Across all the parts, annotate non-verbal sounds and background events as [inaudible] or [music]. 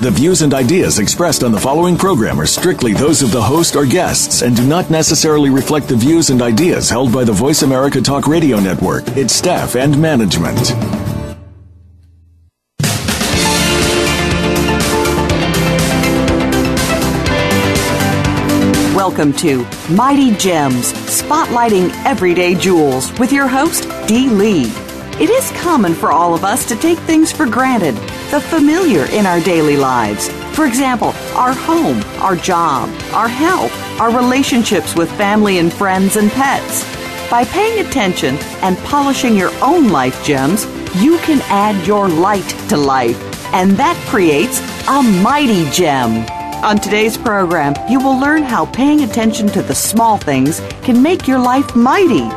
The views and ideas expressed on the following program are strictly those of the host or guests and do not necessarily reflect the views and ideas held by the Voice America Talk Radio Network, its staff, and management. Welcome to Mighty Gems, spotlighting everyday jewels with your host, Dee Lee. It is common for all of us to take things for granted the familiar in our daily lives. For example, our home, our job, our health, our relationships with family and friends and pets. By paying attention and polishing your own life gems, you can add your light to life, and that creates a mighty gem. On today's program, you will learn how paying attention to the small things can make your life mighty.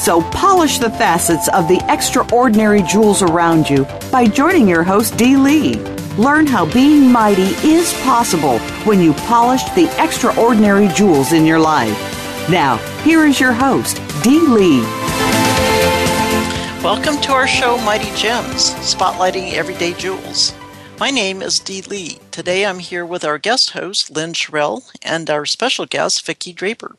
So polish the facets of the extraordinary jewels around you by joining your host, Dee Lee. Learn how being mighty is possible when you polish the extraordinary jewels in your life. Now, here is your host, Dee Lee. Welcome to our show, Mighty Gems, spotlighting everyday jewels. My name is Dee Lee. Today I'm here with our guest host, Lynn Sherrill, and our special guest, Vicki Draper.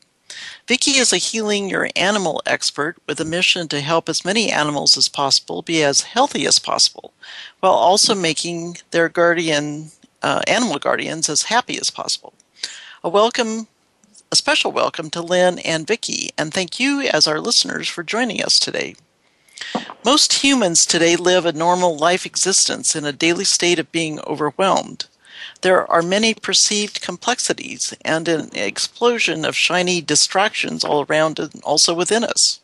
Vicki is a healing your animal expert with a mission to help as many animals as possible be as healthy as possible, while also making their guardian uh, animal guardians as happy as possible. A welcome, a special welcome to Lynn and Vicki, and thank you as our listeners for joining us today. Most humans today live a normal life existence in a daily state of being overwhelmed there are many perceived complexities and an explosion of shiny distractions all around and also within us.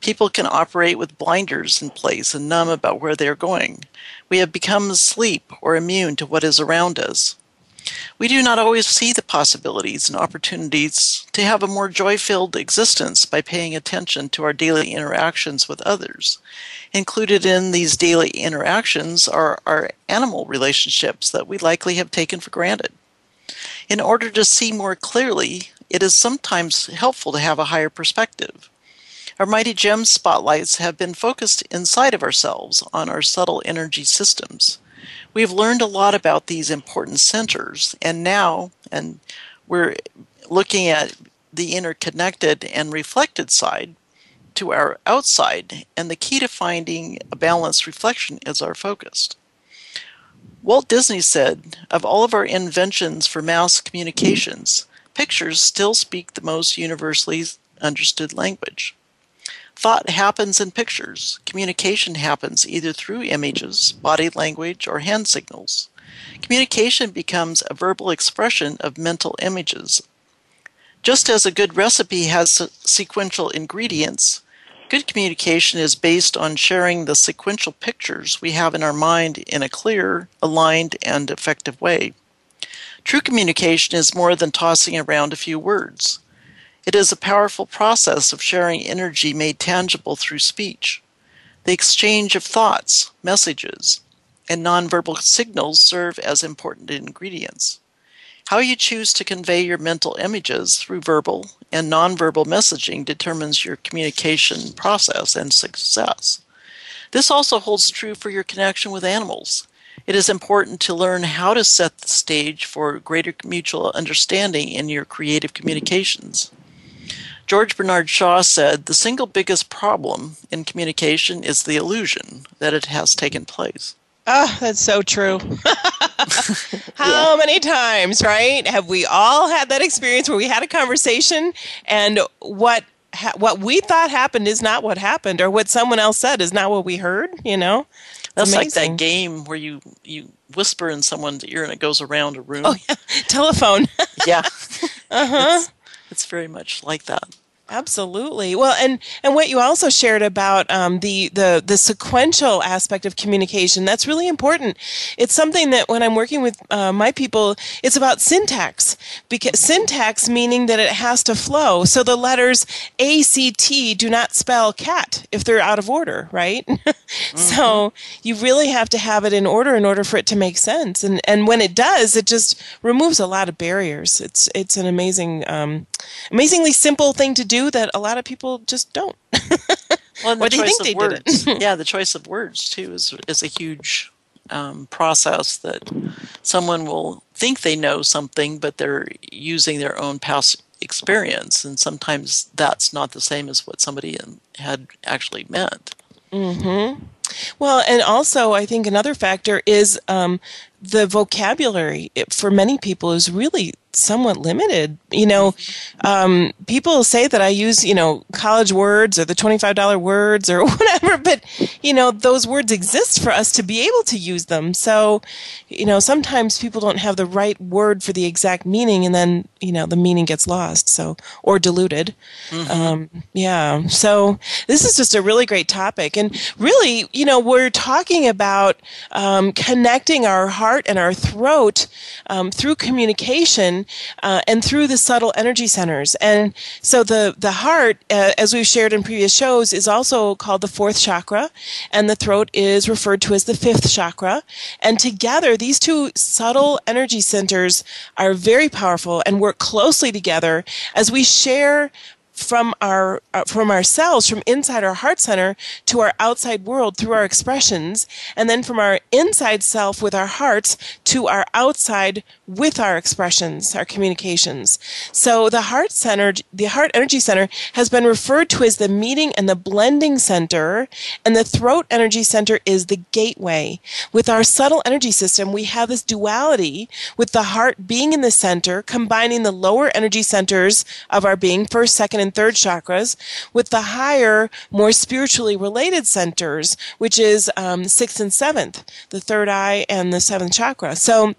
People can operate with blinders in place and numb about where they are going. We have become asleep or immune to what is around us. We do not always see the possibilities and opportunities to have a more joy filled existence by paying attention to our daily interactions with others. Included in these daily interactions are our animal relationships that we likely have taken for granted. In order to see more clearly, it is sometimes helpful to have a higher perspective. Our Mighty Gem spotlights have been focused inside of ourselves on our subtle energy systems. We've learned a lot about these important centers, and now, and we're looking at the interconnected and reflected side to our outside, and the key to finding a balanced reflection is our focus. Walt Disney said, Of all of our inventions for mass communications, pictures still speak the most universally understood language. Thought happens in pictures. Communication happens either through images, body language, or hand signals. Communication becomes a verbal expression of mental images. Just as a good recipe has sequential ingredients, good communication is based on sharing the sequential pictures we have in our mind in a clear, aligned, and effective way. True communication is more than tossing around a few words. It is a powerful process of sharing energy made tangible through speech. The exchange of thoughts, messages, and nonverbal signals serve as important ingredients. How you choose to convey your mental images through verbal and nonverbal messaging determines your communication process and success. This also holds true for your connection with animals. It is important to learn how to set the stage for greater mutual understanding in your creative communications. George Bernard Shaw said the single biggest problem in communication is the illusion that it has taken place. Oh, that's so true. [laughs] How yeah. many times, right? Have we all had that experience where we had a conversation and what ha- what we thought happened is not what happened or what someone else said is not what we heard, you know? That's Amazing. like that game where you you whisper in someone's ear and it goes around a room. Oh yeah, [laughs] telephone. yeah. [laughs] uh-huh. It's, it's very much like that. Absolutely. Well, and and what you also shared about um, the the the sequential aspect of communication that's really important. It's something that when I'm working with uh, my people, it's about syntax because syntax meaning that it has to flow. So the letters A C T do not spell cat if they're out of order, right? [laughs] mm-hmm. So you really have to have it in order in order for it to make sense. And and when it does, it just removes a lot of barriers. It's it's an amazing, um, amazingly simple thing to do that a lot of people just don't. well, [laughs] the choice of words. [laughs] yeah, the choice of words too is is a huge um, process that someone will think they know something, but they're using their own past experience, and sometimes that's not the same as what somebody had actually meant. Hmm. Well, and also, I think another factor is um, the vocabulary it, for many people is really somewhat limited. You know, um, people say that I use, you know, college words or the $25 words or [laughs] whatever, but, you know, those words exist for us to be able to use them. So, you know, sometimes people don't have the right word for the exact meaning and then, you know, the meaning gets lost. So, or diluted. Mm-hmm. Um, yeah. So this is just a really great topic. And really, you know, we're talking about um, connecting our heart and our throat um, through communication uh, and through the subtle energy centers. And so the, the heart, uh, as we've shared in previous shows, is also called the fourth chakra, and the throat is referred to as the fifth chakra. And together, these two subtle energy centers are very powerful and work closely together as we share from our uh, from ourselves from inside our heart center to our outside world through our expressions and then from our inside self with our hearts to our outside with our expressions our communications so the heart center the heart energy center has been referred to as the meeting and the blending center and the throat energy center is the gateway with our subtle energy system we have this duality with the heart being in the center combining the lower energy centers of our being first second and third chakras with the higher, more spiritually related centers, which is um, sixth and seventh, the third eye and the seventh chakra. So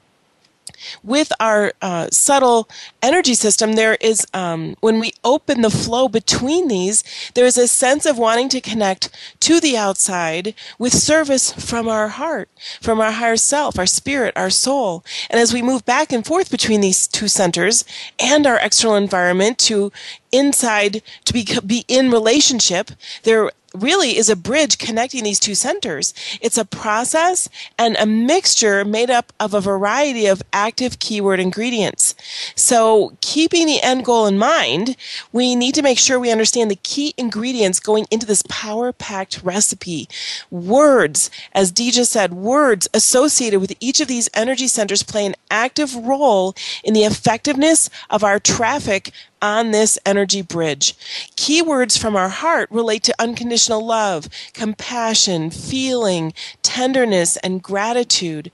with our uh, subtle energy system, there is, um, when we open the flow between these, there is a sense of wanting to connect to the outside with service from our heart, from our higher self, our spirit, our soul. And as we move back and forth between these two centers and our external environment to inside, to be, be in relationship, there really is a bridge connecting these two centers. It's a process and a mixture made up of a variety of active keyword ingredients. So, keeping the end goal in mind, we need to make sure we understand the key ingredients going into this power packed recipe. Words, as just said, words associated with each of these energy centers play an active role in the effectiveness of our traffic on this energy bridge. Keywords from our heart relate to unconditional love, compassion, feeling, tenderness, and gratitude.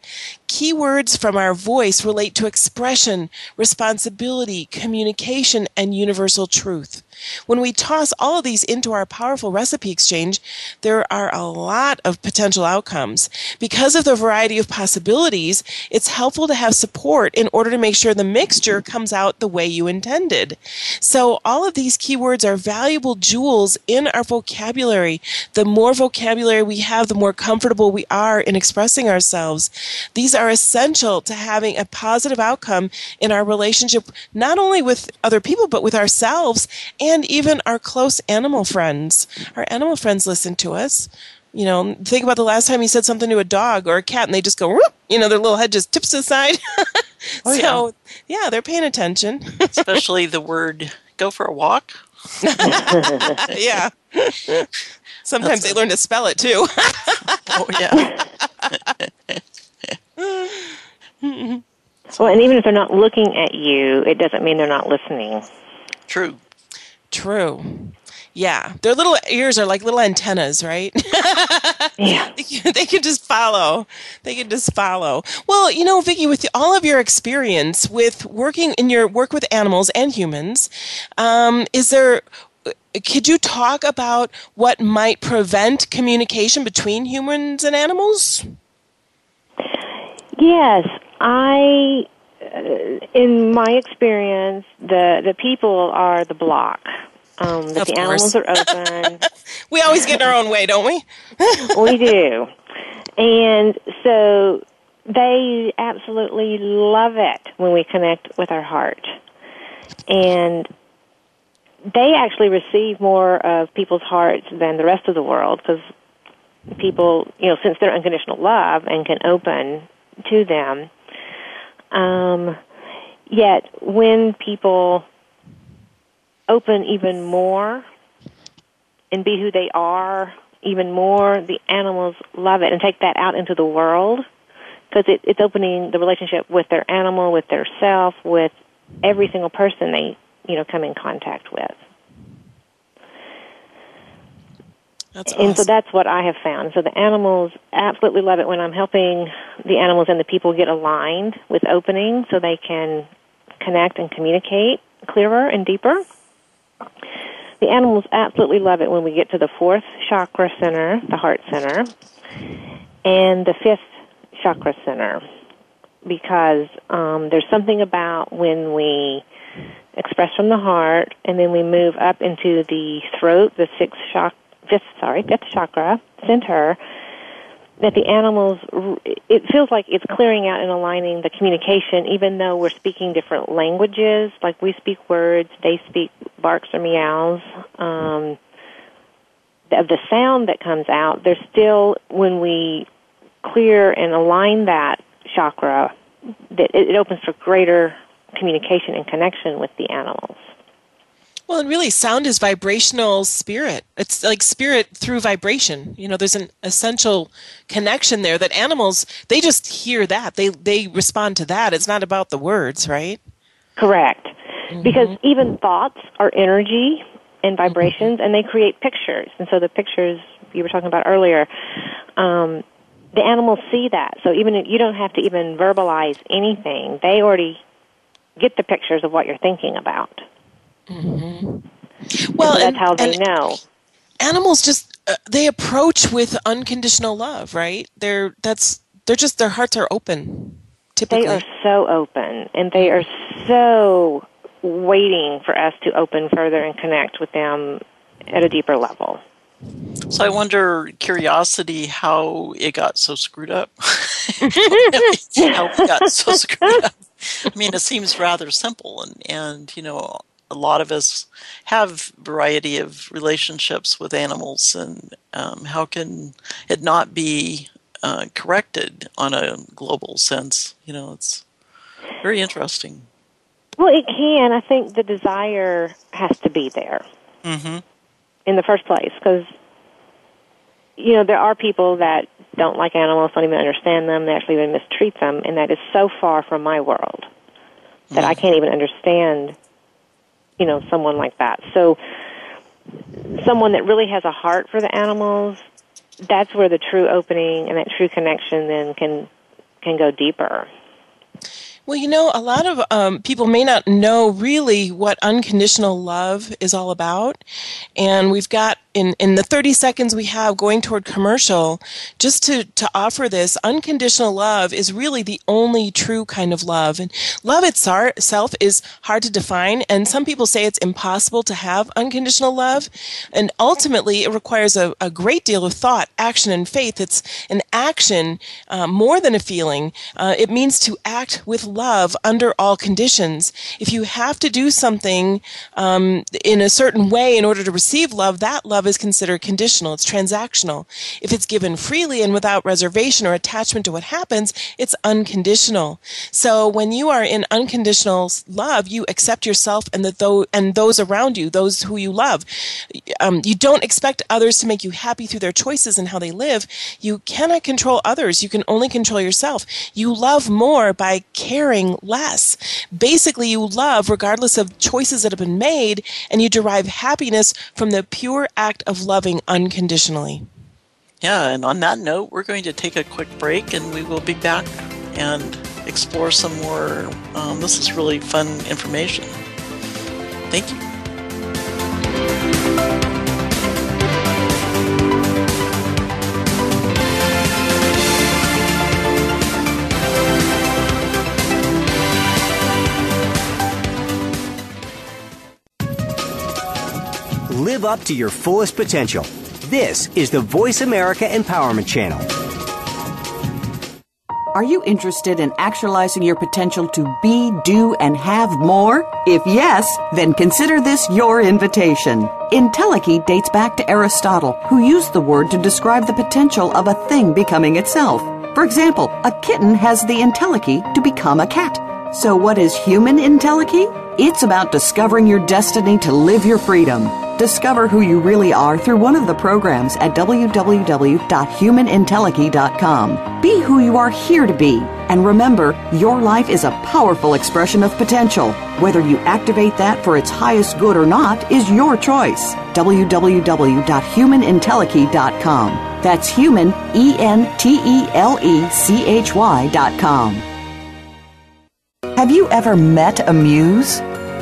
Keywords from our voice relate to expression, responsibility, communication, and universal truth. When we toss all of these into our powerful recipe exchange, there are a lot of potential outcomes. Because of the variety of possibilities, it's helpful to have support in order to make sure the mixture comes out the way you intended. So all of these keywords are valuable jewels in our vocabulary. The more vocabulary we have, the more comfortable we are in expressing ourselves. These are essential to having a positive outcome in our relationship, not only with other people, but with ourselves and and even our close animal friends. Our animal friends listen to us. You know, think about the last time you said something to a dog or a cat and they just go, Whoop! you know, their little head just tips to the side. [laughs] oh, so, yeah. yeah, they're paying attention. Especially the word go for a walk. [laughs] yeah. Sometimes That's they a... learn to spell it too. oh, yeah. [laughs] well, and even if they're not looking at you, it doesn't mean they're not listening. True. True. Yeah, their little ears are like little antennas, right? [laughs] yeah, they, can, just follow. They can just follow. Well, you know, Vicki, with all of your experience with working in your work with animals and humans, um, is there? Could you talk about what might prevent communication between humans and animals? Yes, I uh, in my experience, the the people are the block. Um, that Of the course. animals are [laughs] open. We always get in our own way, don't we? we [laughs] do. And so they absolutely love it when we connect with our heart. And they actually receive more of people's hearts than the rest of the world because people, you know, since they're unconditional love and can open to them. Um, yet when people open even more and be who they are even more, the animals love it and take that out into the world because it, it's opening the relationship with their animal, with their self, with every single person they you know come in contact with. That's awesome. And so that's what I have found. So the animals absolutely love it when I'm helping the animals and the people get aligned with opening so they can connect and communicate clearer and deeper. The animals absolutely love it when we get to the fourth chakra center, the heart center, and the fifth chakra center. Because um, there's something about when we express from the heart and then we move up into the throat, the sixth chakra, fifth, sorry, fifth chakra center, that the animals, it feels like it's clearing out and aligning the communication, even though we're speaking different languages. Like we speak words, they speak barks or meows. Um, of the sound that comes out, there's still when we clear and align that chakra, that it, it opens for greater communication and connection with the animals. Well, and really, sound is vibrational spirit. It's like spirit through vibration. You know, there's an essential connection there that animals, they just hear that. They, they respond to that. It's not about the words, right? Correct. Because even thoughts are energy and vibrations, and they create pictures. And so the pictures you were talking about earlier, um, the animals see that. So even if you don't have to even verbalize anything, they already get the pictures of what you're thinking about. Well, so that's and- how they and know. Animals just, uh, they approach with unconditional love, right? They're, that's, they're just, their hearts are open, typically. They are so open, and they are so waiting for us to open further and connect with them at a deeper level. So I wonder, curiosity, how it got so screwed up. [laughs] how it got so screwed up. I mean, it seems rather simple, and and you know, a lot of us have variety of relationships with animals, and um, how can it not be uh, corrected on a global sense? You know, it's very interesting. Well, it can. I think the desire has to be there hmm in the first place because, you know, there are people that don't like animals, don't even understand them, they actually even mistreat them, and that is so far from my world that I can't even understand, you know, someone like that. So, someone that really has a heart for the animals, that's where the true opening and that true connection then can can go deeper. Well, you know, a lot of um, people may not know really what unconditional love is all about. And we've got in, in the 30 seconds we have going toward commercial, just to, to offer this, unconditional love is really the only true kind of love. And love itself is hard to define. And some people say it's impossible to have unconditional love. And ultimately, it requires a, a great deal of thought, action, and faith. It's an action uh, more than a feeling. Uh, it means to act with love under all conditions. If you have to do something um, in a certain way in order to receive love, that love is considered conditional. It's transactional. If it's given freely and without reservation or attachment to what happens, it's unconditional. So when you are in unconditional love, you accept yourself and the tho- and those around you, those who you love. Um, you don't expect others to make you happy through their choices and how they live. You cannot control others. You can only control yourself. You love more by caring less. Basically, you love regardless of choices that have been made, and you derive happiness from the pure act of loving unconditionally. Yeah, and on that note, we're going to take a quick break and we will be back and explore some more. Um, this is really fun information. Thank you. Live up to your fullest potential. This is the Voice America Empowerment Channel. Are you interested in actualizing your potential to be, do, and have more? If yes, then consider this your invitation. Entelechy dates back to Aristotle, who used the word to describe the potential of a thing becoming itself. For example, a kitten has the entelechy to become a cat. So what is human entelechy? It's about discovering your destiny to live your freedom. Discover who you really are through one of the programs at www.humanentelechy.com. Be who you are here to be. And remember, your life is a powerful expression of potential. Whether you activate that for its highest good or not is your choice. www.humanentelechy.com. That's human, E N T E L E C H Y.com. Have you ever met a muse?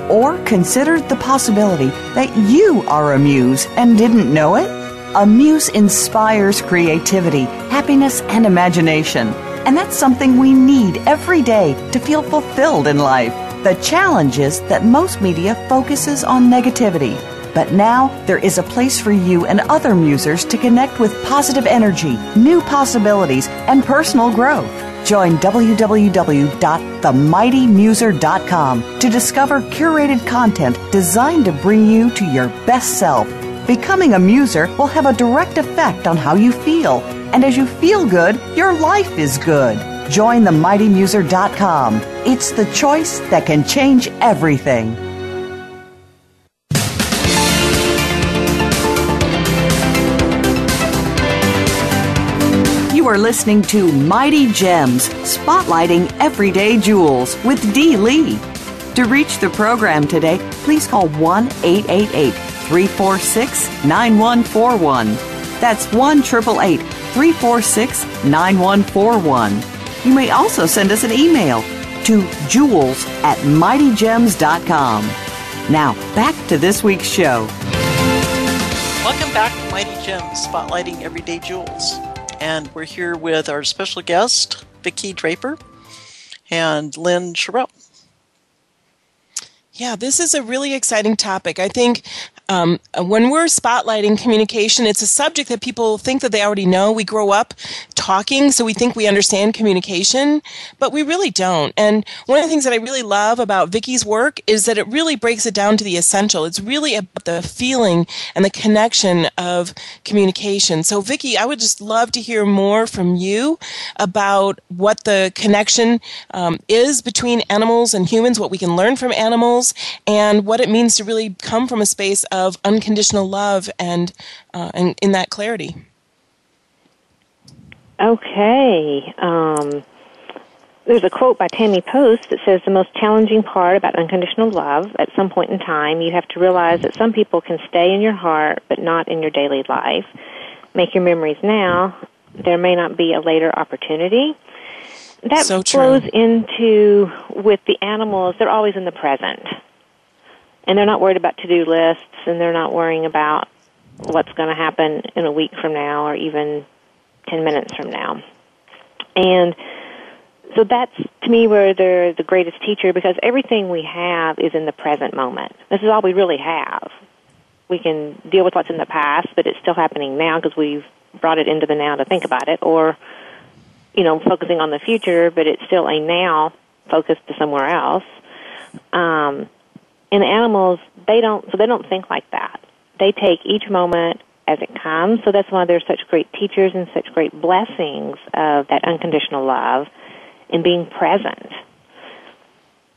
Or considered the possibility that you are a muse and didn't know it? A muse inspires creativity, happiness, and imagination. And that's something we need every day to feel fulfilled in life. The challenge is that most media focuses on negativity. But now there is a place for you and other musers to connect with positive energy, new possibilities, and personal growth. Join www.themightymuser.com to discover curated content designed to bring you to your best self. Becoming a muser will have a direct effect on how you feel, and as you feel good, your life is good. Join themightymuser.com. It's the choice that can change everything. Are listening to Mighty Gems, spotlighting everyday jewels with Dee Lee. To reach the program today, please call 1 888 346 9141. That's 1 888 346 9141. You may also send us an email to jewels at mightygems.com. Now, back to this week's show. Welcome back to Mighty Gems, spotlighting everyday jewels. And we're here with our special guest, Vicki Draper and Lynn Sherrill. Yeah, this is a really exciting topic. I think um, when we're spotlighting communication, it's a subject that people think that they already know. We grow up talking, so we think we understand communication, but we really don't. And one of the things that I really love about Vicki's work is that it really breaks it down to the essential. It's really about the feeling and the connection of communication. So, Vicki, I would just love to hear more from you about what the connection um, is between animals and humans, what we can learn from animals, and what it means to really come from a space of unconditional love and, uh, and in that clarity. Okay. Um, there's a quote by Tammy Post that says the most challenging part about unconditional love at some point in time, you have to realize that some people can stay in your heart but not in your daily life. Make your memories now. There may not be a later opportunity. That So flows into with the animals, they're always in the present. And they're not worried about to do lists and they're not worrying about what's going to happen in a week from now or even 10 minutes from now. And so that's to me where they're the greatest teacher because everything we have is in the present moment. This is all we really have. We can deal with what's in the past, but it's still happening now because we've brought it into the now to think about it, or you know, focusing on the future, but it's still a now focused to somewhere else. Um, and animals, they don't, so they don't think like that. They take each moment as it comes. So that's why they're such great teachers and such great blessings of that unconditional love and being present.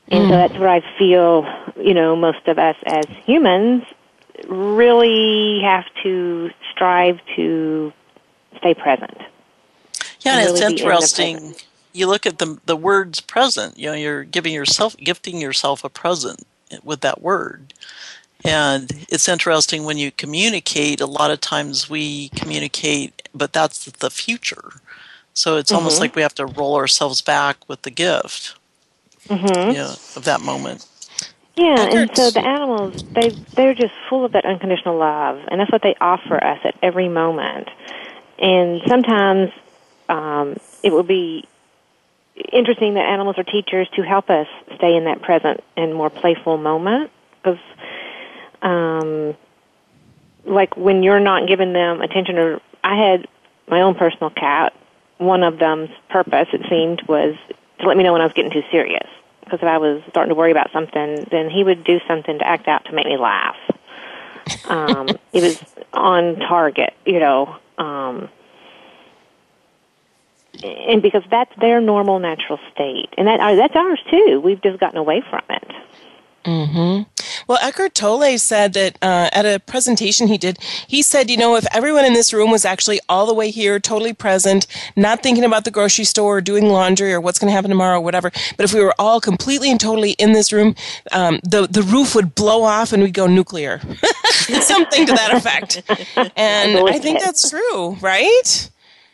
And so mm. that's where I feel, you know, most of us as humans really have to strive to stay present. Yeah, it's in interesting. You look at the the words present. You know, you're giving yourself, gifting yourself a present with that word. And it's interesting when you communicate. A lot of times we communicate, but that's the future. So it's almost Mm-hmm. like we have to roll ourselves back with the gift, Mm-hmm. you know, of that moment. Yeah, and so the animals they they're just full of that unconditional love, and that's what they offer us at every moment. And sometimes um, it will be interesting that animals are teachers to help us stay in that present and more playful moment because um, like when you're not giving them attention or I had my own personal cat. One of them's purpose, it seemed, was to let me know when I was getting too serious. Because if I was starting to worry about something, then he would do something to act out to make me laugh. Um, it was on target, you know. Um, and because that's their normal natural state, and that uh, that's ours too. We've just gotten away from it. Mm-hmm. Well, Eckhart Tolle said that uh, at a presentation he did, he said, you know, if everyone in this room was actually all the way here, totally present, not thinking about the grocery store or doing laundry or what's going to happen tomorrow or whatever, but if we were all completely and totally in this room, um, the the roof would blow off and we'd go nuclear, [laughs] something to that effect. [laughs] And I think that's true, right?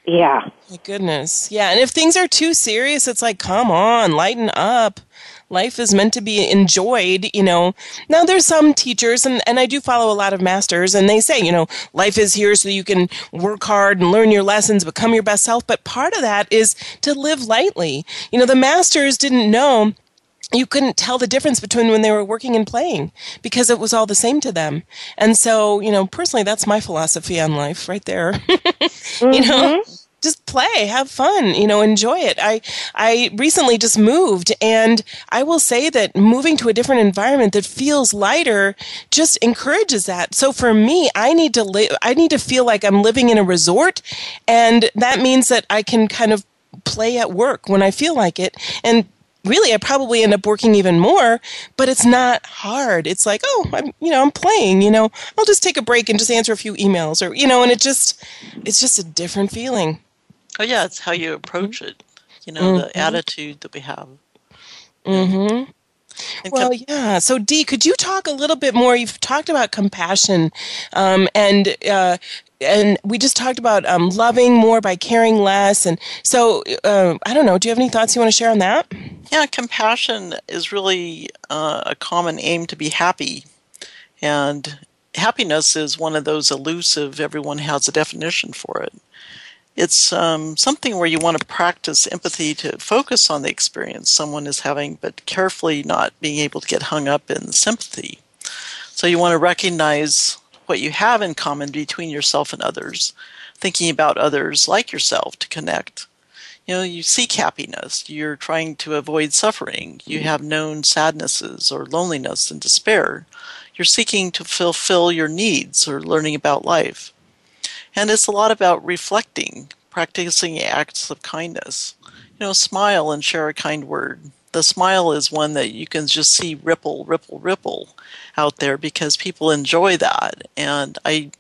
Yeah. My goodness. Yeah. And if things are too serious, it's like, come on, lighten up. Life is meant to be enjoyed, you know. Now, there's some teachers, and, and I do follow a lot of masters, and they say, you know, life is here so you can work hard and learn your lessons, become your best self. But part of that is to live lightly. You know, the masters didn't know you couldn't tell the difference between when they were working and playing because it was all the same to them. And so, you know, personally, that's my philosophy on life right there. mm-hmm. [laughs] You know, just play, have fun, you know, enjoy it. I I recently just moved and I will say that moving to a different environment that feels lighter just encourages that. So for me, I need to live I need to feel like I'm living in a resort and that means that I can kind of play at work when I feel like it and really I probably end up working even more, but it's not hard. It's like, oh, I'm, you know, I'm playing, you know, I'll just take a break and just answer a few emails or, you know, and it just, it's just a different feeling. Oh yeah, it's how you approach it. You know, mm-hmm. the attitude that we have. Mm-hmm. Well, yeah. So, Dee, could you talk a little bit more? You've talked about compassion, um, and uh, and we just talked about um, loving more by caring less. And so, uh, I don't know. Do you have any thoughts you want to share on that? Yeah, compassion is really uh, a common aim to be happy, and happiness is one of those elusive. Everyone has a definition for it it's um, something where you want to practice empathy to focus on the experience someone is having, but carefully not being able to get hung up in sympathy. So you want to recognize what you have in common between yourself and others, thinking about others like yourself to connect. You know, you seek happiness, you're trying to avoid suffering, you have known sadnesses or loneliness and despair. You're seeking to fulfill your needs or learning about life. And it's a lot about reflecting, practicing acts of kindness. You know, smile and share a kind word. The smile is one that you can just see ripple, ripple, ripple out there because people enjoy that. And I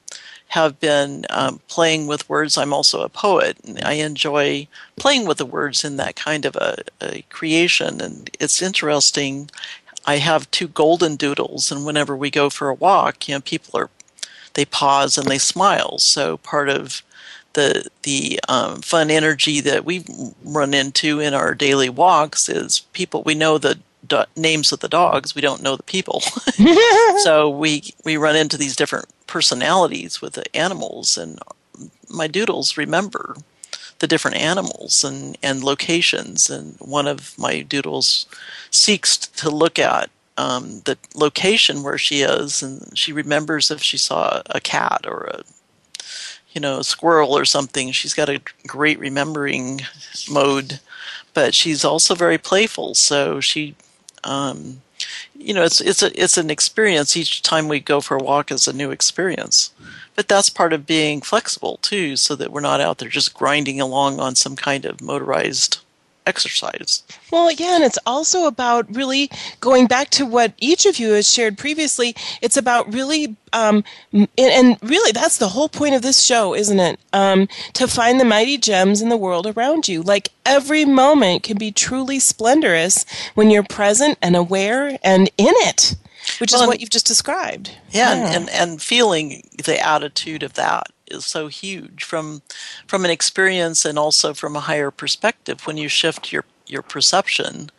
have been um, playing with words. I'm also a poet, and I enjoy playing with the words in that kind of a, a creation. And it's interesting. I have two golden doodles, and whenever we go for a walk, you know, people are they pause and they smile. So part of the the um, fun energy that we run into in our daily walks is people. We know the do- names of the dogs. We don't know the people. [laughs] [laughs] so we we run into these different personalities with the animals, and my doodles remember the different animals and, and locations. And one of my doodles seeks to look at um, the location where she is, and she remembers if she saw a cat or a you know a squirrel or something. She's got a great remembering mode, but she's also very playful. So she, um, you know, it's it's a it's an experience. Each time we go for a walk is a new experience. But that's part of being flexible too, so that we're not out there just grinding along on some kind of motorized exercise. Well, again, it's also about really going back to what each of you has shared previously. It's about really, um, and, and, really, that's the whole point of this show, isn't it? Um, to find the mighty gems in the world around you. Like every moment can be truly splendorous when you're present and aware and in it. Which well, is what you've just described. Yeah, yeah. And, and feeling the attitude of that is so huge from from an experience and also from a higher perspective. When you shift your your perception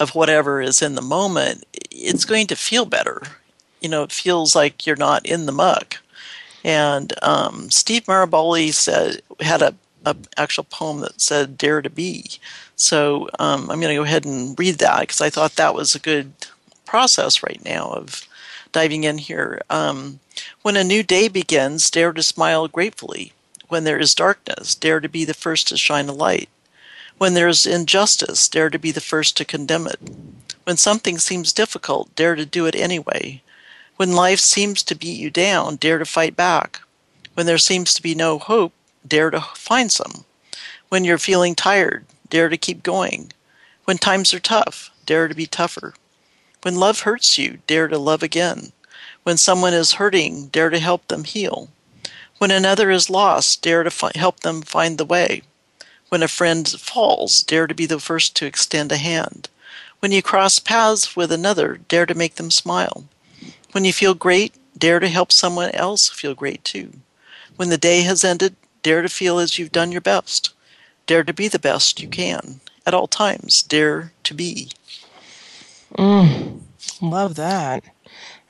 of whatever is in the moment it's going to feel better. You know it feels like you're not in the muck. And um, steve maraboli said had a, a, actual poem that said dare to be. So um, i'm going to go ahead and read that because i thought that was a good process right now of diving in here. Um, when a new day begins, dare to smile gratefully. When there is darkness, dare to be the first to shine a light. When there is injustice, dare to be the first to condemn it. When something seems difficult, dare to do it anyway. When life seems to beat you down, dare to fight back. When there seems to be no hope, dare to find some. When you're feeling tired, dare to keep going. When times are tough, dare to be tougher. When love hurts you, dare to love again. When someone is hurting, dare to help them heal. When another is lost, dare to fi- help them find the way. When a friend falls, dare to be the first to extend a hand. When you cross paths with another, dare to make them smile. When you feel great, dare to help someone else feel great too. When the day has ended, dare to feel as you've done your best. Dare to be the best you can. At all times, dare to be. Mm, love that.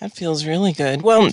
That feels really good. Well,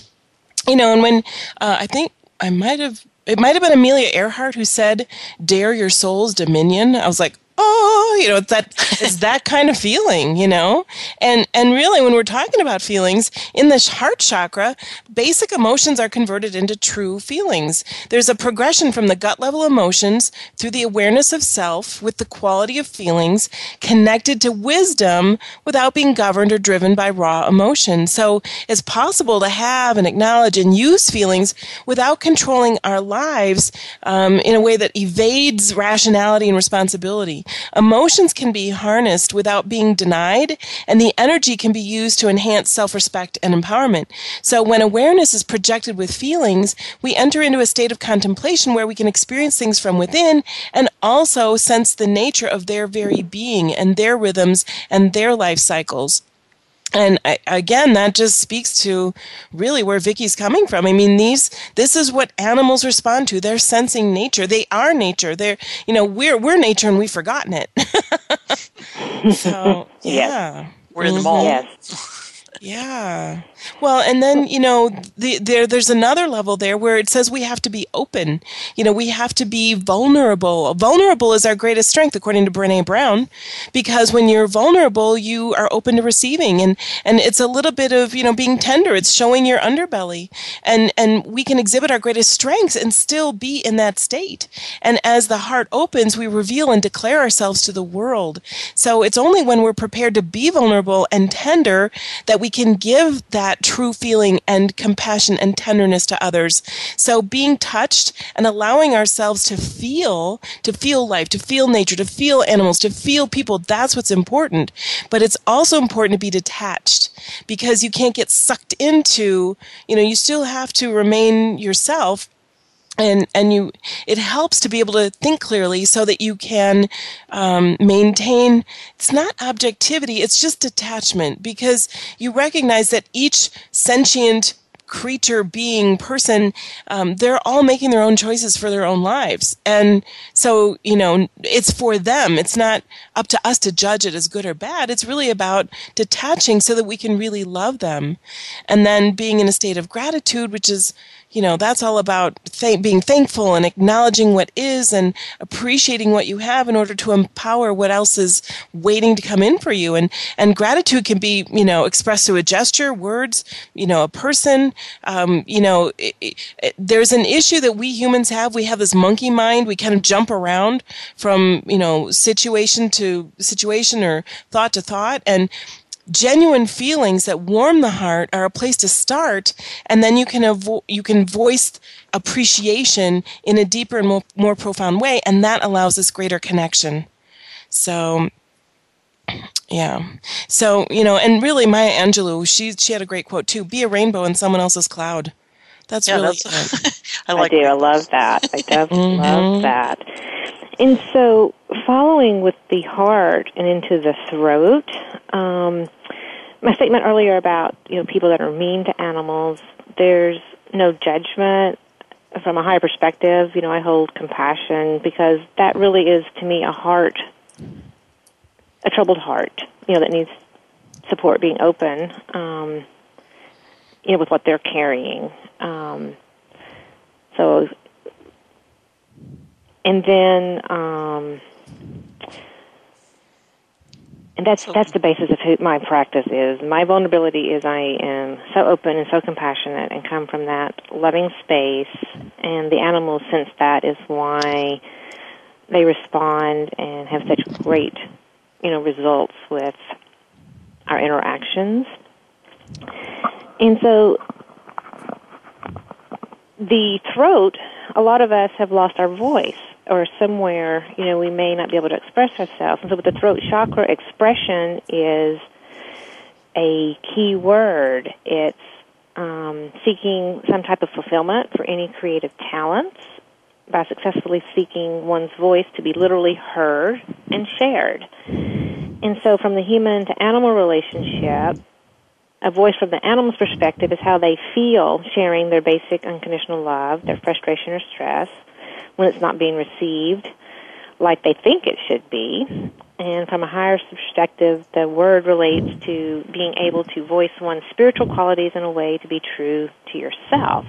you know, and when uh, I think I might have, it might have been Amelia Earhart who said, "Dare your soul's dominion." I was like, oh, you know, it's that it's [laughs] that kind of feeling, you know? And and really when we're talking about feelings, in the heart chakra, basic emotions are converted into true feelings. There's a progression from the gut level emotions through the awareness of self with the quality of feelings connected to wisdom without being governed or driven by raw emotion. So it's possible to have and acknowledge and use feelings without controlling our lives um, in a way that evades rationality and responsibility. Emotions can be harnessed without being denied, and the energy can be used to enhance self respect and empowerment. So, when awareness is projected with feelings, we enter into a state of contemplation where we can experience things from within and also sense the nature of their very being and their rhythms and their life cycles and I, again that just speaks to really where Vicki's coming from. I mean these this is what animals respond to. They're sensing nature. They are nature. They're you know we're we're nature and we've forgotten it. [laughs] So [laughs] yeah. We're in the mm-hmm. mall. Yes. Yeah. Well, and then, you know, the, there there's another level there where it says we have to be open. You know, we have to be vulnerable. Vulnerable is our greatest strength according to Brené Brown, because when you're vulnerable, you are open to receiving and and it's a little bit of, you know, being tender. It's showing your underbelly. And and we can exhibit our greatest strengths and still be in that state. And as the heart opens, we reveal and declare ourselves to the world. So it's only when we're prepared to be vulnerable and tender that we can give that true feeling and compassion and tenderness to others. So being touched and allowing ourselves to feel, to feel life, to feel nature, to feel animals, to feel people, that's what's important. But it's also important to be detached because you can't get sucked into, you know, you still have to remain yourself and and you it helps to be able to think clearly so that you can um, maintain it's not objectivity it's just detachment because you recognize that each sentient creature being person um, they're all making their own choices for their own lives. And so you know it's for them. It's not up to us to judge it as good or bad. It's really about detaching so that we can really love them. And then being in a state of gratitude which is you know that's all about th- being thankful and acknowledging what is and appreciating what you have in order to empower what else is waiting to come in for you. And and gratitude can be you know expressed through a gesture words you know a person. Um, you know it, it, there's an issue that we humans have. We have this monkey mind. We kind of jump around from you know situation to situation or thought to thought. And genuine feelings that warm the heart are a place to start and then you can avo- you can voice appreciation in a deeper and more, more profound way and that allows this greater connection so yeah so you know and really maya angelou she she had a great quote too be a rainbow in someone else's cloud that's yeah, really that's, [laughs] I like I do. I love that. I [laughs] definitely Mhm. love that. And so, following with the heart and into the throat, um, my statement earlier about you know people that are mean to animals, there's no judgment from a higher perspective. You know, I hold compassion because that really is to me a heart, a troubled heart. You know, that needs support, being open. Um, you know, with what they're carrying. Um, so, and then, um, And that's that's the basis of who my practice is. My vulnerability is I am so open and so compassionate and come from that loving space and the animals sense that is why they respond and have such great, you know, results with our interactions. And so the throat, a lot of us have lost our voice or somewhere, you know, we may not be able to express ourselves. And so with the throat chakra, expression is a key word. It's um, seeking some type of fulfillment for any creative talents by successfully seeking one's voice to be literally heard and shared. And so from the human to animal relationship, a voice from the animal's perspective is how they feel sharing their basic unconditional love, their frustration or stress, when it's not being received like they think it should be. And from a higher perspective, the word relates to being able to voice one's spiritual qualities in a way to be true to yourself.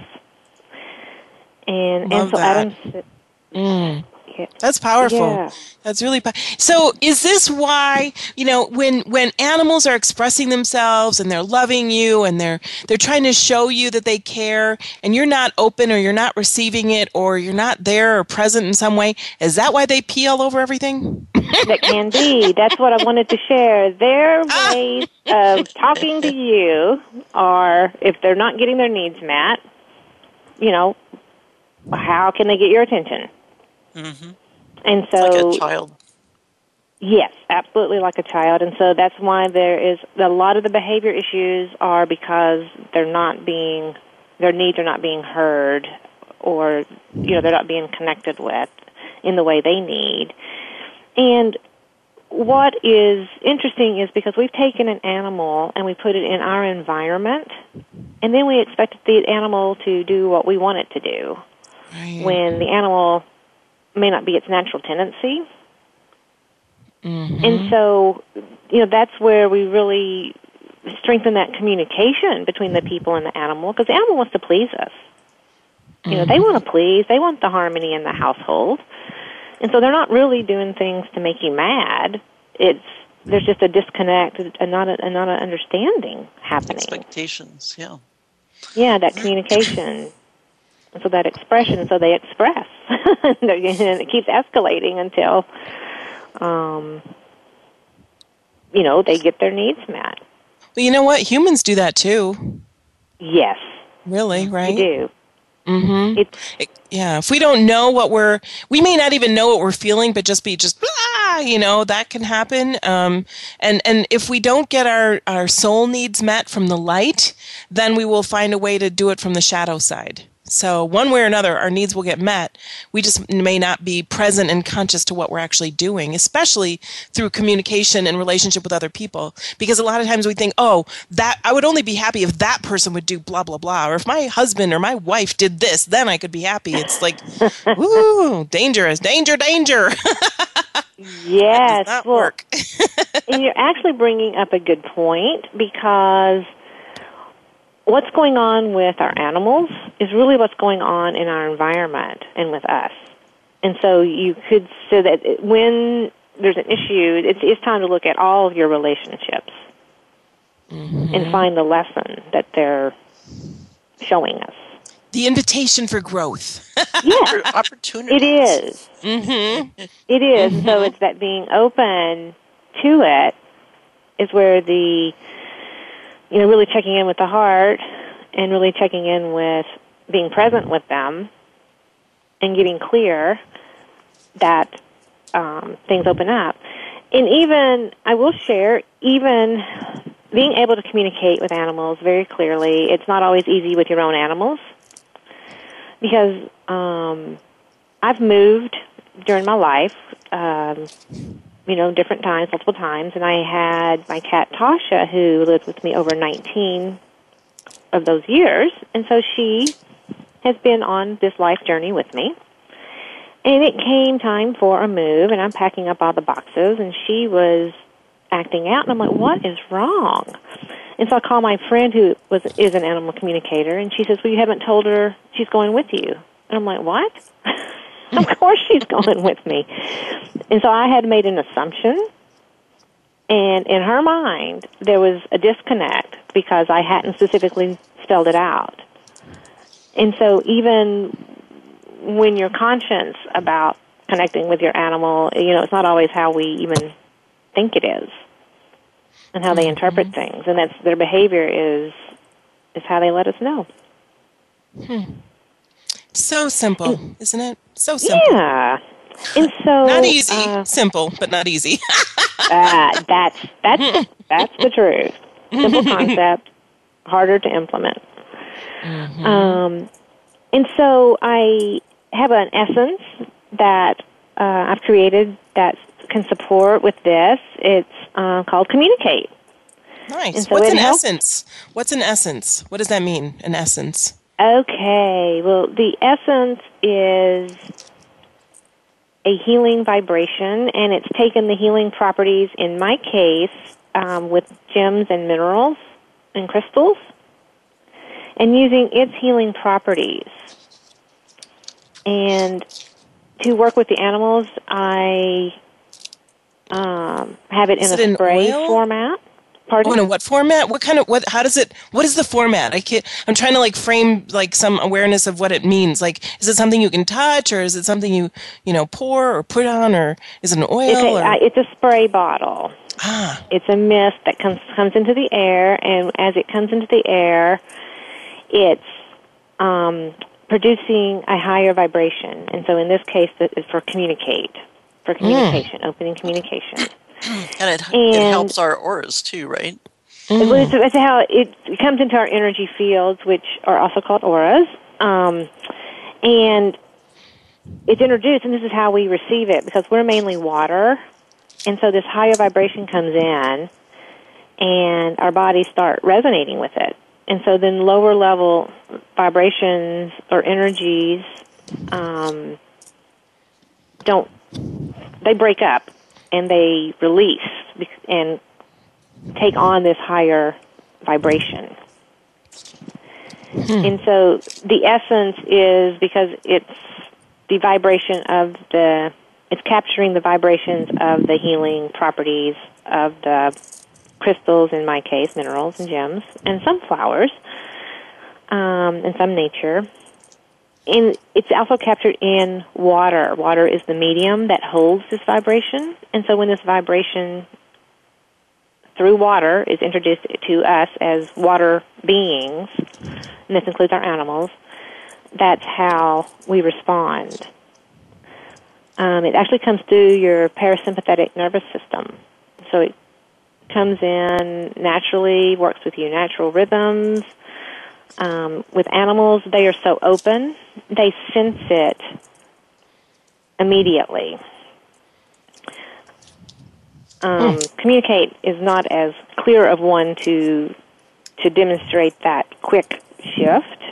And Love Ansel that. Adams. Mm. That's powerful. Yeah. That's really po- so. Is this why you know when when animals are expressing themselves and they're loving you and they're they're trying to show you that they care and you're not open or you're not receiving it or you're not there or present in some way? Is that why they pee all over everything? that can be. That's what I wanted to share. Their [laughs] ways of talking to you are if they're not getting their needs met, you know, how can they get your attention? Hmm And so, Like a child. yes, absolutely like a child. And so that's why there is a lot of the behavior issues are because they're not being, their needs are not being heard or, you know, they're not being connected with in the way they need. And what is interesting is because we've taken an animal and we put it in our environment, and then we expect the animal to do what we want it to do Right. when the animal may not be its natural tendency. Mm-hmm. And so, you know, that's where we really strengthen that communication between the people and the animal because the animal wants to please us. You know, they Mm-hmm. want to please, they want the harmony in the household. And so they're not really doing things to make you mad. It's there's just a disconnect and not a, and not an understanding happening. Expectations, yeah. Yeah, that communication. So that expression, so they express. [laughs] and it keeps escalating until, um, you know, they get their needs met. Well, you know what? Humans do that too. Yes, Really, right? they do. Mm-hmm. It's It- yeah if we don't know what we're we may not even know what we're feeling but just be just blah, you know that can happen um, and and if we don't get our our soul needs met from the light then we will find a way to do it from the shadow side so one way or another our needs will get met. We just may not be present and conscious to what we're actually doing especially through communication and relationship with other people. Because a lot of times we think oh that i would only be happy if that person would do blah blah blah. Or if my husband or my wife did this then i could be happy. It's like [laughs] woo dangerous danger danger. [laughs] Yes. not well, work. [laughs] and you're actually bringing up a good point because what's going on with our animals is really what's going on in our environment and with us. And so you could say that when there's an issue, it's, it's time to look at all of your relationships and find the lesson that they're showing us. the invitation for growth Yes. [laughs] Opportunities. It is. mm-hmm. It is. So it's that being open to it is where the, you know, really checking in with the heart and really checking in with being present with them and getting clear that um, things open up. And even, I will share, even being able to communicate with animals very clearly, it's not always easy with your own animals because um, I've moved during my life, um, you know, different times, multiple times, and I had my cat Tasha who lived with me over 19 of those years, and so she has been on this life journey with me. And it came time for a move, and I'm packing up all the boxes, and she was acting out, and I'm like, what is wrong? And so I call my friend who was is an animal communicator, and she says, "Well, you haven't told her she's going with you." And I'm like, "What?" [laughs] [laughs] of course she's going with me. And so I had made an assumption, And in her mind, there was a disconnect because I hadn't specifically spelled it out. And so even when you're conscious about connecting with your animal, you know, it's not always how we even think it is and how they mm-hmm. interpret things. And that's their behavior is is how they let us know. Hmm. So simple, isn't it? So simple. Yeah. And so [laughs] Not easy. uh, simple, but not easy. [laughs] uh, that's that's [laughs] that's the truth. Simple concept, harder to implement. Um, and so I have an essence that uh, I've created that can support with this. It's uh, called Communicate. nice. So What's an helps- essence? What's an essence? What does that mean? An essence. Okay, well, the essence is a healing vibration, and it's taken the healing properties, in my case, um, with gems and minerals and crystals, and using its healing properties. And to work with the animals, I um, have it in a spray format. Pardon? Oh, in what format? What kind of what? How does it? What is the format? I can't. I'm trying to like frame like some awareness of what it means. Like, is it something you can touch, or is it something you you know pour or put on, or is it an oil? It's a, or, uh, it's a spray bottle. ah, It's a mist that comes comes into the air, and as it comes into the air, it's um, producing a higher vibration. And so, in this case, it- it's for communicate, for communication, opening communication. And it, it helps our auras too, right? Well, it's, it's how it, it comes into our energy fields, which are also called auras. Um, and it's introduced, and this is how we receive it because we're mainly water. And so this higher vibration comes in, and our bodies start resonating with it. And so then lower level vibrations or energies um, don't, they break up and they release and take on this higher vibration. And so the essence is because it's the vibration of the, it's capturing the vibrations of the healing properties of the crystals, in my case, minerals and gems, and some flowers, um, and some nature. And it's also captured in water. Water is the medium that holds this vibration. And so when this vibration through water is introduced to us as water beings, and this includes our animals, that's how we respond. Um, it actually comes through your parasympathetic nervous system. So it comes in naturally, works with your natural rhythms. Um, with animals, they are so open, they sense it immediately. Um, Communicate is not as clear of one to to demonstrate that quick shift.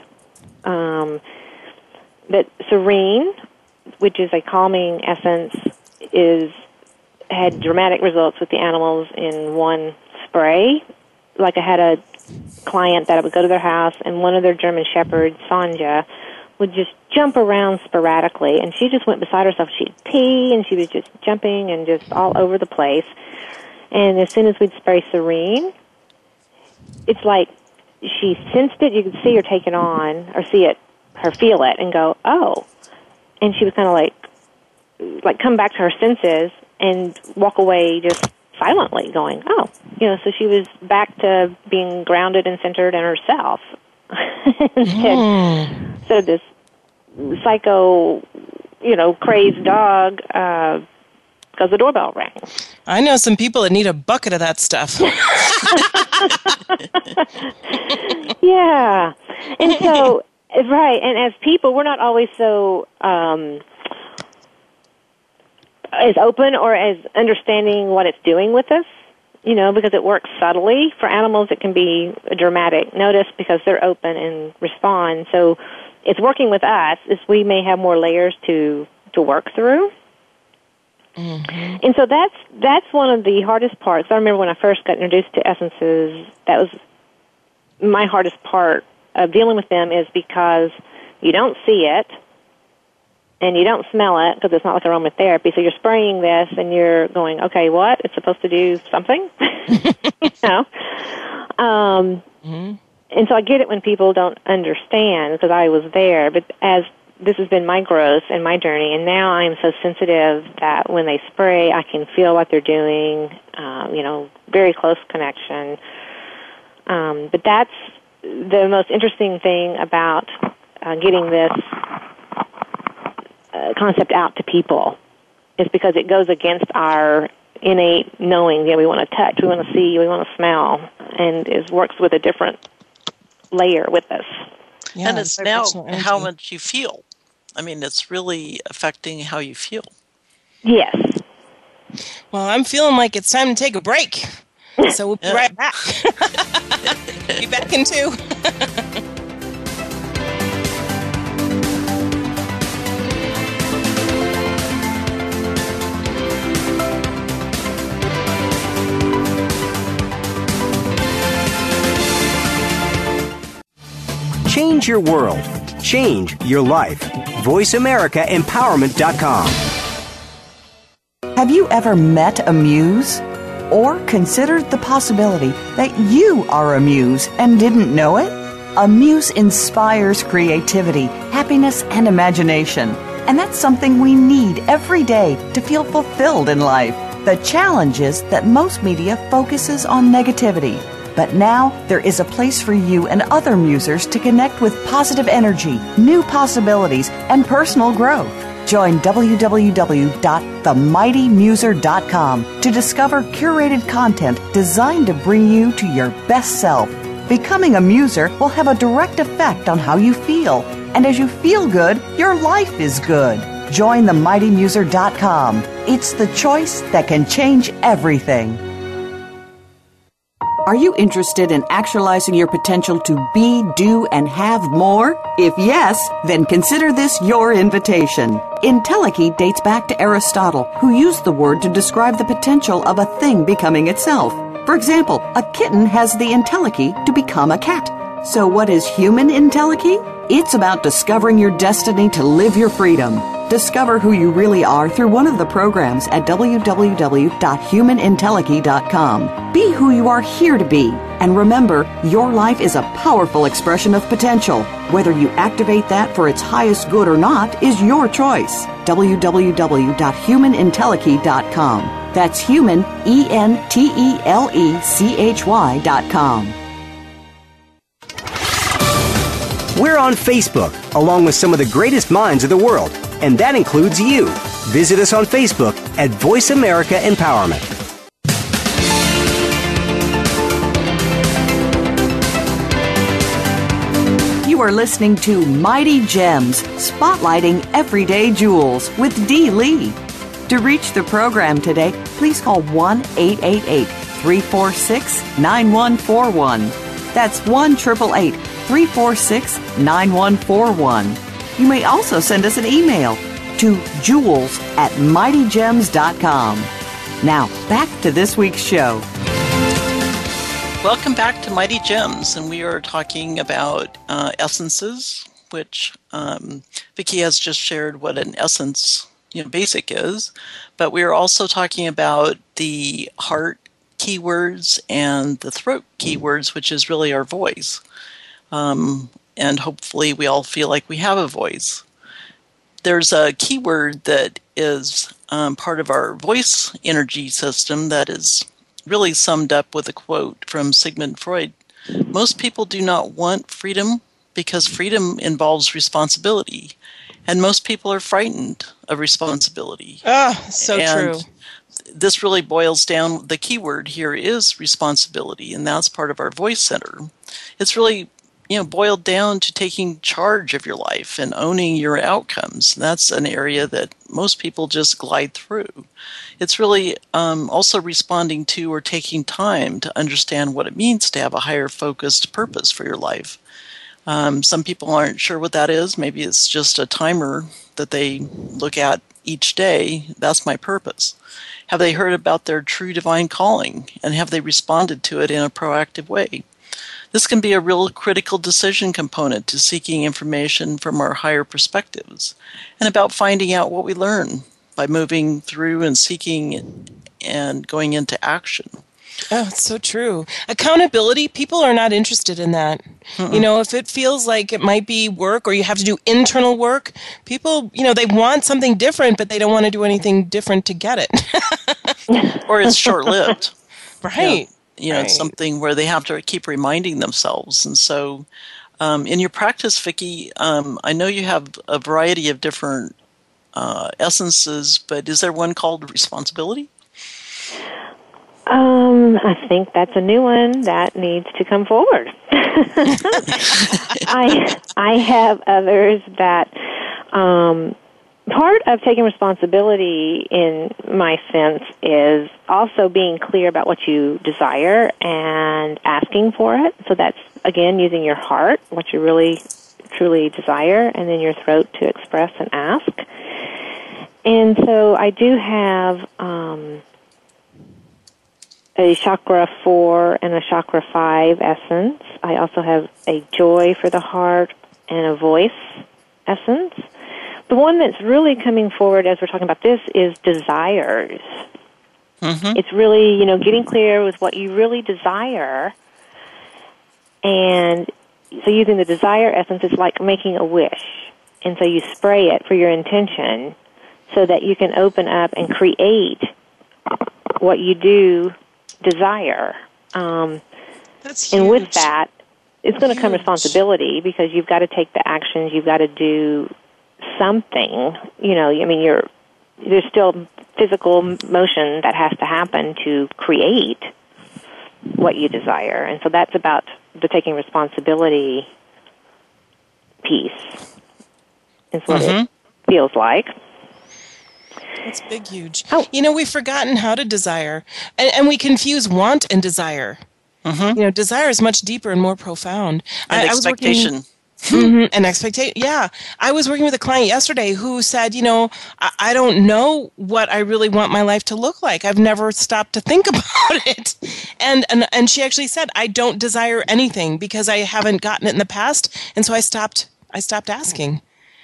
Um, but serene, which is a calming essence, is had dramatic results with the animals in one spray. Like I had a client that I would go to their house, and one of their German shepherds, Sanja, would just jump around sporadically, and she just went beside herself. She'd pee, and she was just jumping and just all over the place. And as soon as we'd spray Serene, it's like she sensed it. You could see her take it on, or see it, her feel it, and go, "Oh!" And she was kind of like, like come back to her senses and walk away just silently, going, "Oh," you know. So she was back to being grounded and centered in herself [laughs] instead, instead of this psycho, you know, crazed dog. Uh, because the doorbell rang. I know some people that need a bucket of that stuff. [laughs] Yeah. And so, [laughs] right, and as people, we're not always so um, as open or as understanding what it's doing with us, you know, because it works subtly. For animals, it can be a dramatic notice because they're open and respond. So, it's working with us is we may have more layers to to work through. Mm-hmm. And so that's that's one of the hardest parts. I remember when I first got introduced to essences, that was my hardest part of dealing with them is because you don't see it and you don't smell it because it's not like aromatherapy. So you're spraying this and you're going, okay, what? It's supposed to do something, [laughs] you know. Um, mm-hmm. And so I get it when people don't understand because I was there. But as this has been my growth and my journey, and now I am so sensitive that when they spray, I can feel what they're doing. Um, you know, very close connection. Um, but that's the most interesting thing about uh, getting this uh, concept out to people is because it goes against our innate knowing. Yeah, we want to touch, we want to see, we want to smell, and it works with a different layer with us. Yeah, and it's now how much you feel. I mean, it's really affecting how you feel. Yes. Well, I'm feeling like it's time to take a break. [laughs] So we'll be right back. [laughs] be back in two. [laughs] Change your world. Change your life. VoiceAmericaEmpowerment.com. Have you ever met a muse? Or considered the possibility that you are a muse and didn't know it? A muse inspires creativity, happiness, and imagination. And that's something we need every day to feel fulfilled in life. The challenge is that most media focuses on negativity but now there is a place for you and other musers to connect with positive energy, new possibilities, and personal growth. Join www.themightymuser.com to discover curated content designed to bring you to your best self. Becoming a muser will have a direct effect on how you feel, and as you feel good, your life is good. Join themightymuser.com. It's the choice that can change everything. Are you interested in actualizing your potential to be, do, and have more? If yes, then consider this your invitation. Entelechy dates back to Aristotle, who used the word to describe the potential of a thing becoming itself. For example, a kitten has the entelechy to become a cat. So what is human entelechy? It's about discovering your destiny to live your freedom. Discover who you really are through one of the programs at www.humanentelechy.com. Be who you are here to be. And remember, your life is a powerful expression of potential. Whether you activate that for its highest good or not is your choice. www.humanentelechy.com. That's human, E N T E L E C H Y.com. We're on Facebook, along with some of the greatest minds of the world and that includes you. Visit us on Facebook at Voice America Empowerment. You are listening to Mighty Gems, spotlighting everyday jewels with Dee Lee. To reach the program today, please call 1 888 346 9141. That's 1 346 9141. You may also send us an email to jewels at mightygems.com. Now, back to this week's show. Welcome back to Mighty Gems, and we are talking about uh, essences, which um, Vicki has just shared what an essence, you know, basic is. But we are also talking about the heart keywords and the throat keywords, which is really our voice. Um, and hopefully we all feel like we have a voice. There's a keyword that is um, part of our voice energy system that is really summed up with a quote from Sigmund Freud. Most people do not want freedom because freedom involves responsibility, and most people are frightened of responsibility. Ah, so and true. This really boils down. The key word here is responsibility, and that's part of our voice center. It's really you know boiled down to taking charge of your life and owning your outcomes. That's an area that most people just glide through. It's really um, also responding to or taking time to understand what it means to have a higher focused purpose for your life. Um, some people aren't sure what that is. Maybe it's just a timer that they look at each day. That's my purpose. Have they heard about their true divine calling and have they responded to it in a proactive way This can be a real critical decision component to seeking information from our higher perspectives and about finding out what we learn by moving through and seeking and going into action. Oh, it's so true. Accountability, people are not interested in that. Mm-mm. You know, if it feels like it might be work or you have to do internal work, people, you know, they want something different, but they don't want to do anything different to get it. [laughs] or it's short lived. right. Know, you know right. it's something where they have to keep reminding themselves. And so, um, in your practice, Vicki, um, I know you have a variety of different uh, essences, but is there one called responsibility? Um, I think that's a new one that needs to come forward. [laughs] [laughs] I I have others that um, part of taking responsibility in my sense is also being clear about what you desire and asking for it. So that's again using your heart, what you really truly desire, and then your throat to express and ask. And so I do have um, a chakra 4 and a chakra 5 essence. I also have a joy for the heart and a voice essence. The one that's really coming forward as we're talking about this is desires. Mm-hmm. It's really, you know, getting clear with what you really desire. And so using the desire essence is like making a wish. And so you spray it for your intention so that you can open up and create what you do desire. Um, That's and with that, it's going to come responsibility because you've got to take the actions. You've got to do something. You know, I mean, you're there's still physical motion that has to happen to create what you desire, and so that's about the taking responsibility piece. Is what Mm-hmm. it feels like. It's big, huge. Oh. You know, we've forgotten how to desire, and, and we confuse want and desire. Mm-hmm. You know, desire is much deeper and more profound. And I, I was working- expectation. Mhm, and expectation. Yeah, I was working with a client yesterday who said, you know, I, I don't know what I really want my life to look like. I've never stopped to think [laughs] about it, and and and she actually said, I don't desire anything because I haven't gotten it in the past, and so I stopped. I stopped asking.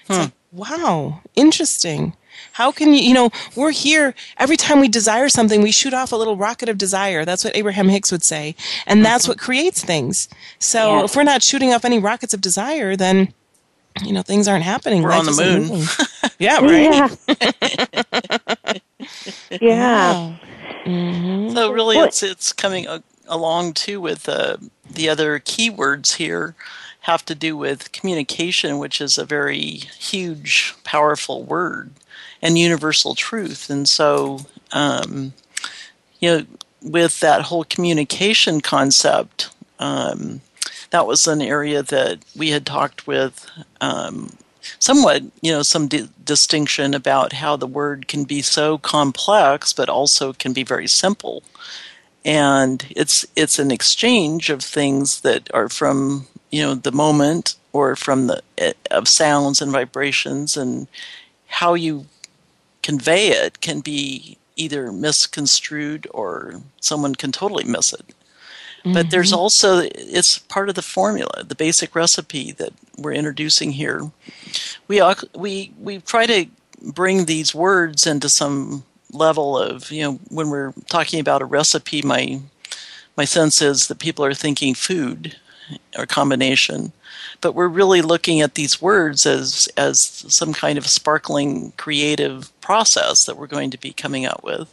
It's like, wow, interesting. How can you, you know, we're here every time we desire something, we shoot off a little rocket of desire. That's what Abraham Hicks would say. And that's what creates things. So Yeah. if we're not shooting off any rockets of desire, then, you know, things aren't happening. We're Life on the moon. [laughs] yeah, right. Yeah. [laughs] Yeah. So really, it's it's coming along too with uh, the other keywords here have to do with communication, which is a very huge, powerful word, and universal truth. And so, um, you know, with that whole communication concept, um, that was an area that we had talked with. Um, somewhat, you know, some di- distinction about how the word can be so complex, but also can be very simple. And it's it's an exchange of things that are from you know the moment or from the eh, of sounds and vibrations, and how you convey it can be either misconstrued or someone can totally miss it. But there's mm-hmm. also it's part of the formula, the basic recipe that we're introducing here. We we we try to bring these words into some level of you know when we're talking about a recipe. My my sense is that people are thinking food or combination, but we're really looking at these words as as some kind of sparkling creative process that we're going to be coming out with.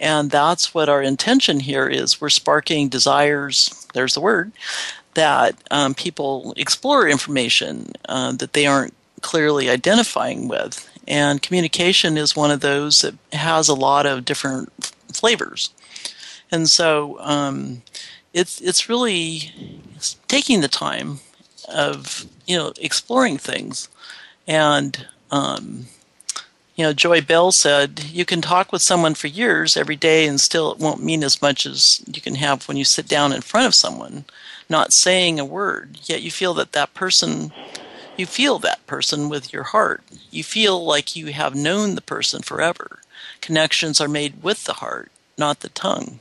And that's what our intention here is. We're sparking desires, there's the word, that um, people explore information uh, that they aren't clearly identifying with. And communication is one of those that has a lot of different f- flavors. And so um, it's, it's really taking the time of, you know, exploring things. And um, you know, Joybell said, you can talk with someone for years every day and still it won't mean as much as you can have when you sit down in front of someone, not saying a word, yet you feel that that person, you feel that person with your heart. You feel like you have known the person forever. Connections are made with the heart, not the tongue.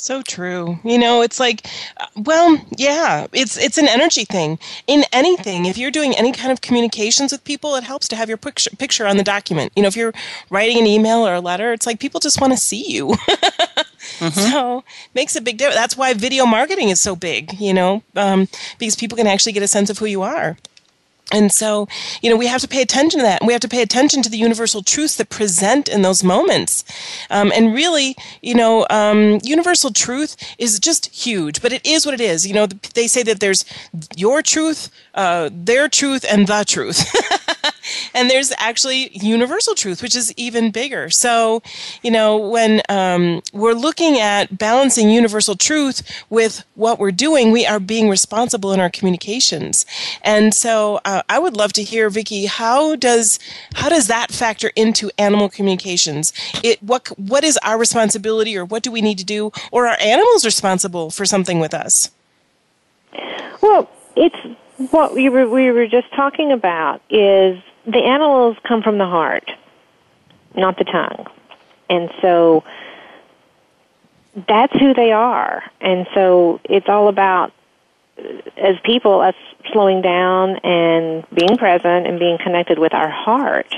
So true. You know, it's like, uh, well, yeah, it's it's an energy thing. In anything, if you're doing any kind of communications with people, it helps to have your picture picture on the document. You know, if you're writing an email or a letter, it's like people just want to see you. [laughs] mm-hmm. So makes a big difference. That's why video marketing is so big. You know, um, because people can actually get a sense of who you are. And so, you know, we have to pay attention to that. And we have to pay attention to the universal truths that present in those moments. Um, and really, you know, um, universal truth is just huge, but it is what it is. You know, they say that there's your truth, uh, their truth, and the truth. [laughs] and there's actually universal truth, which is even bigger. So, you know, when um, we're looking at balancing universal truth with what we're doing, we are being responsible in our communications. And so, uh, I would love to hear, Vicki, how does how does that factor into animal communications? It what what is our responsibility, or what do we need to do, or are animals responsible for something with us? Well, it's what we were we were just talking about is the animals come from the heart, not the tongue. And so that's who they are. And so it's all about, as people, us slowing down and being present and being connected with our heart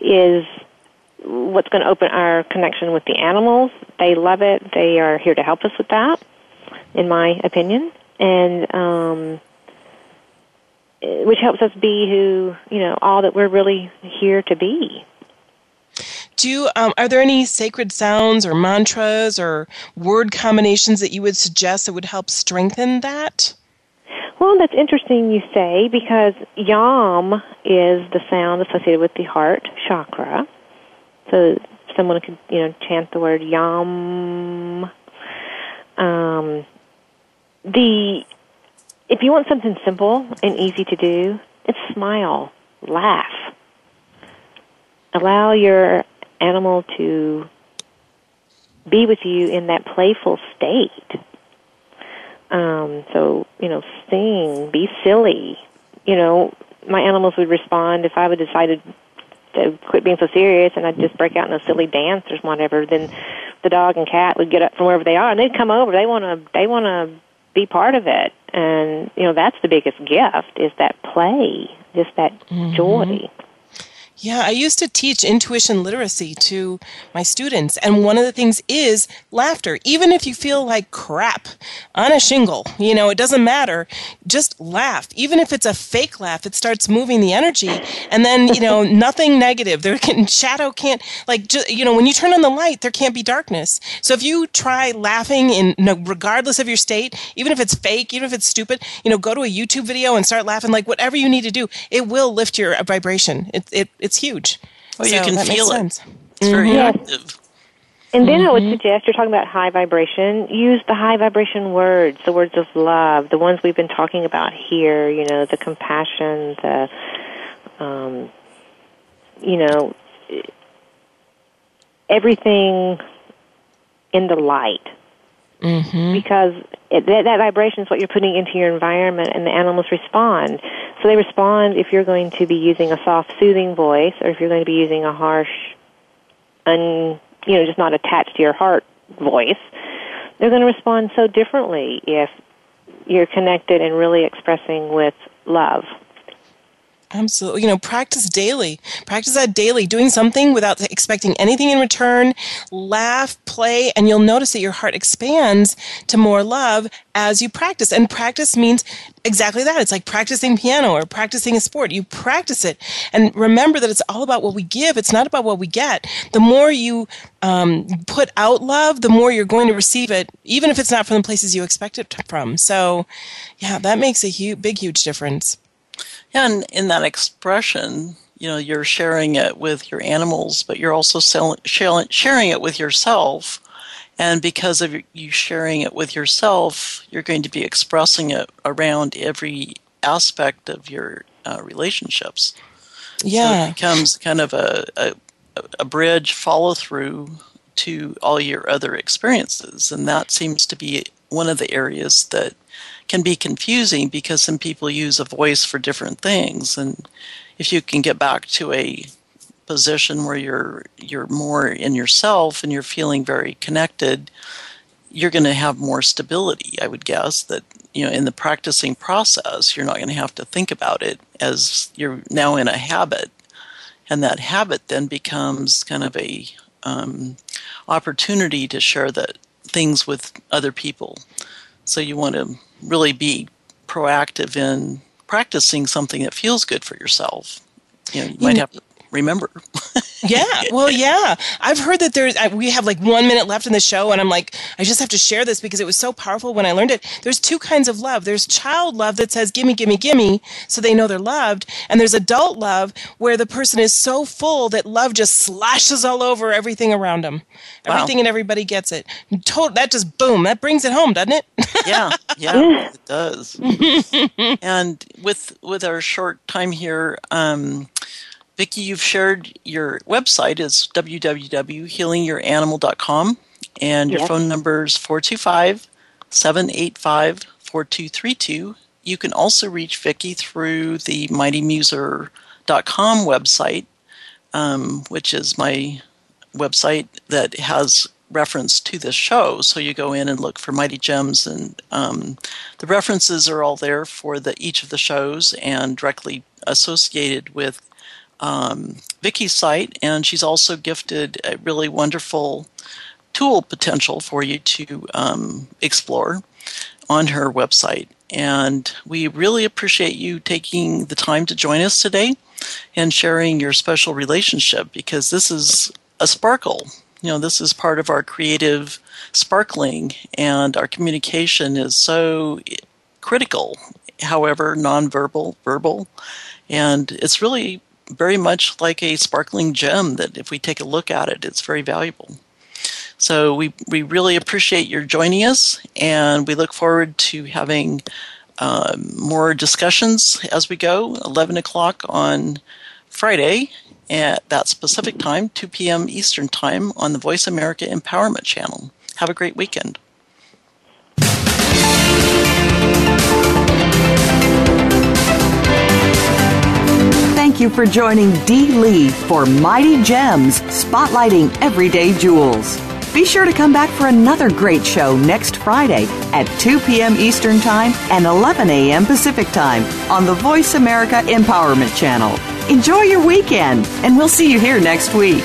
is what's going to open our connection with the animals. They love it. They are here to help us with that, in my opinion. And um, which helps us be who you know all that we're really here to be. Do you, um, are there any sacred sounds or mantras or word combinations that you would suggest that would help strengthen that? Well, that's interesting you say because yam is the sound associated with the heart chakra. So someone could you know chant the word yam. Um, the if you want something simple and easy to do, it's smile, laugh. Allow your animal to be with you in that playful state. Um, so, you know, sing, be silly. You know, my animals would respond if I would decided to quit being so serious and I'd just break out in a silly dance or whatever, then the dog and cat would get up from wherever they are and they'd come over. They want to, they want to be part of it. And, you know, that's the biggest gift is that play, just that mm-hmm. joy. Yeah, I used to teach intuition literacy to my students, and one of the things is laughter. Even if you feel like crap on a shingle, you know, it doesn't matter. Just laugh. Even if it's a fake laugh, it starts moving the energy, and then, you know, [laughs] nothing negative. There can, shadow can't, like, just, you know, when you turn on the light, there can't be darkness. So if you try laughing in, regardless of your state, even if it's fake, even if it's stupid, you know, go to a YouTube video and start laughing, like, whatever you need to do, it will lift your vibration. It, It, it, it's huge. Well, so you can feel it. Sense. It's very mm-hmm. active. And then mm-hmm. I would mm-hmm. suggest you're talking about high vibration. Use the high vibration words, the words of love, the ones we've been talking about here. You know, the compassion, the, um, you know, everything in the light. Mm-hmm. Because it, that, that vibration is what you're putting into your environment, and the animals respond. So they respond if you're going to be using a soft, soothing voice, or if you're going to be using a harsh, un, you know, just not attached to your heart voice. They're going to respond so differently if you're connected and really expressing with love. Absolutely. You know, practice daily. Practice that daily, doing something without expecting anything in return. Laugh, play, and you'll notice that your heart expands to more love as you practice. And practice means exactly that. It's like practicing piano or practicing a sport. You practice it. And remember that it's all about what we give, it's not about what we get. The more you um, put out love, the more you're going to receive it, even if it's not from the places you expect it from. So, yeah, that makes a huge, big, huge difference. And in that expression, you know, you're sharing it with your animals, but you're also sharing it with yourself. And because of you sharing it with yourself, you're going to be expressing it around every aspect of your uh, relationships. Yeah. So it becomes kind of a, a, a bridge follow through to all your other experiences. And that seems to be one of the areas that can be confusing because some people use a voice for different things and if you can get back to a position where you're you're more in yourself and you're feeling very connected you're going to have more stability. I would guess that you know in the practicing process, you're not going to have to think about it as you're now in a habit, and that habit then becomes kind of a um, opportunity to share that things with other people. So you want to really be proactive in practicing something that feels good for yourself. You know, you might mm. have to remember. yeah, well, yeah. I've heard that there's, I, we have like one minute left in the show, and I'm like, I just have to share this because it was so powerful when I learned it. There's two kinds of love there's child love that says, gimme, gimme, gimme, so they know they're loved. And there's adult love where the person is so full that love just slashes all over everything around them. Wow. Everything and everybody gets it. Total, that just boom, that brings it home, doesn't it? [laughs] yeah, yeah, it does. [laughs] and with with our short time here, um, Vicki, you've shared your website is www.healingyouranimal.com and your phone number is 425 785 4232. You can also reach Vicki through the mightymuser.com website, um, which is my website that has reference to this show. So you go in and look for Mighty Gems, and um, the references are all there for the each of the shows and directly associated with um, Vicki's site, and she's also gifted a really wonderful tool potential for you to um, explore on her website. And we really appreciate you taking the time to join us today and sharing your special relationship because this is a sparkle. You know, this is part of our creative sparkling, and our communication is so critical, however, nonverbal, verbal. And it's really very much like a sparkling gem that if we take a look at it, it's very valuable. So we, we really appreciate your joining us, and we look forward to having uh, more discussions as we go. 11 o'clock on Friday at that specific time, 2 p.m. Eastern Time on the Voice America Empowerment Channel. Have a great weekend. Thank you for joining Dee Lee for Mighty Gems, spotlighting everyday jewels. Be sure to come back for another great show next Friday at 2 p.m. Eastern Time and 11 a.m. Pacific Time on the Voice America Empowerment Channel. Enjoy your weekend, and we'll see you here next week.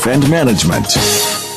and management.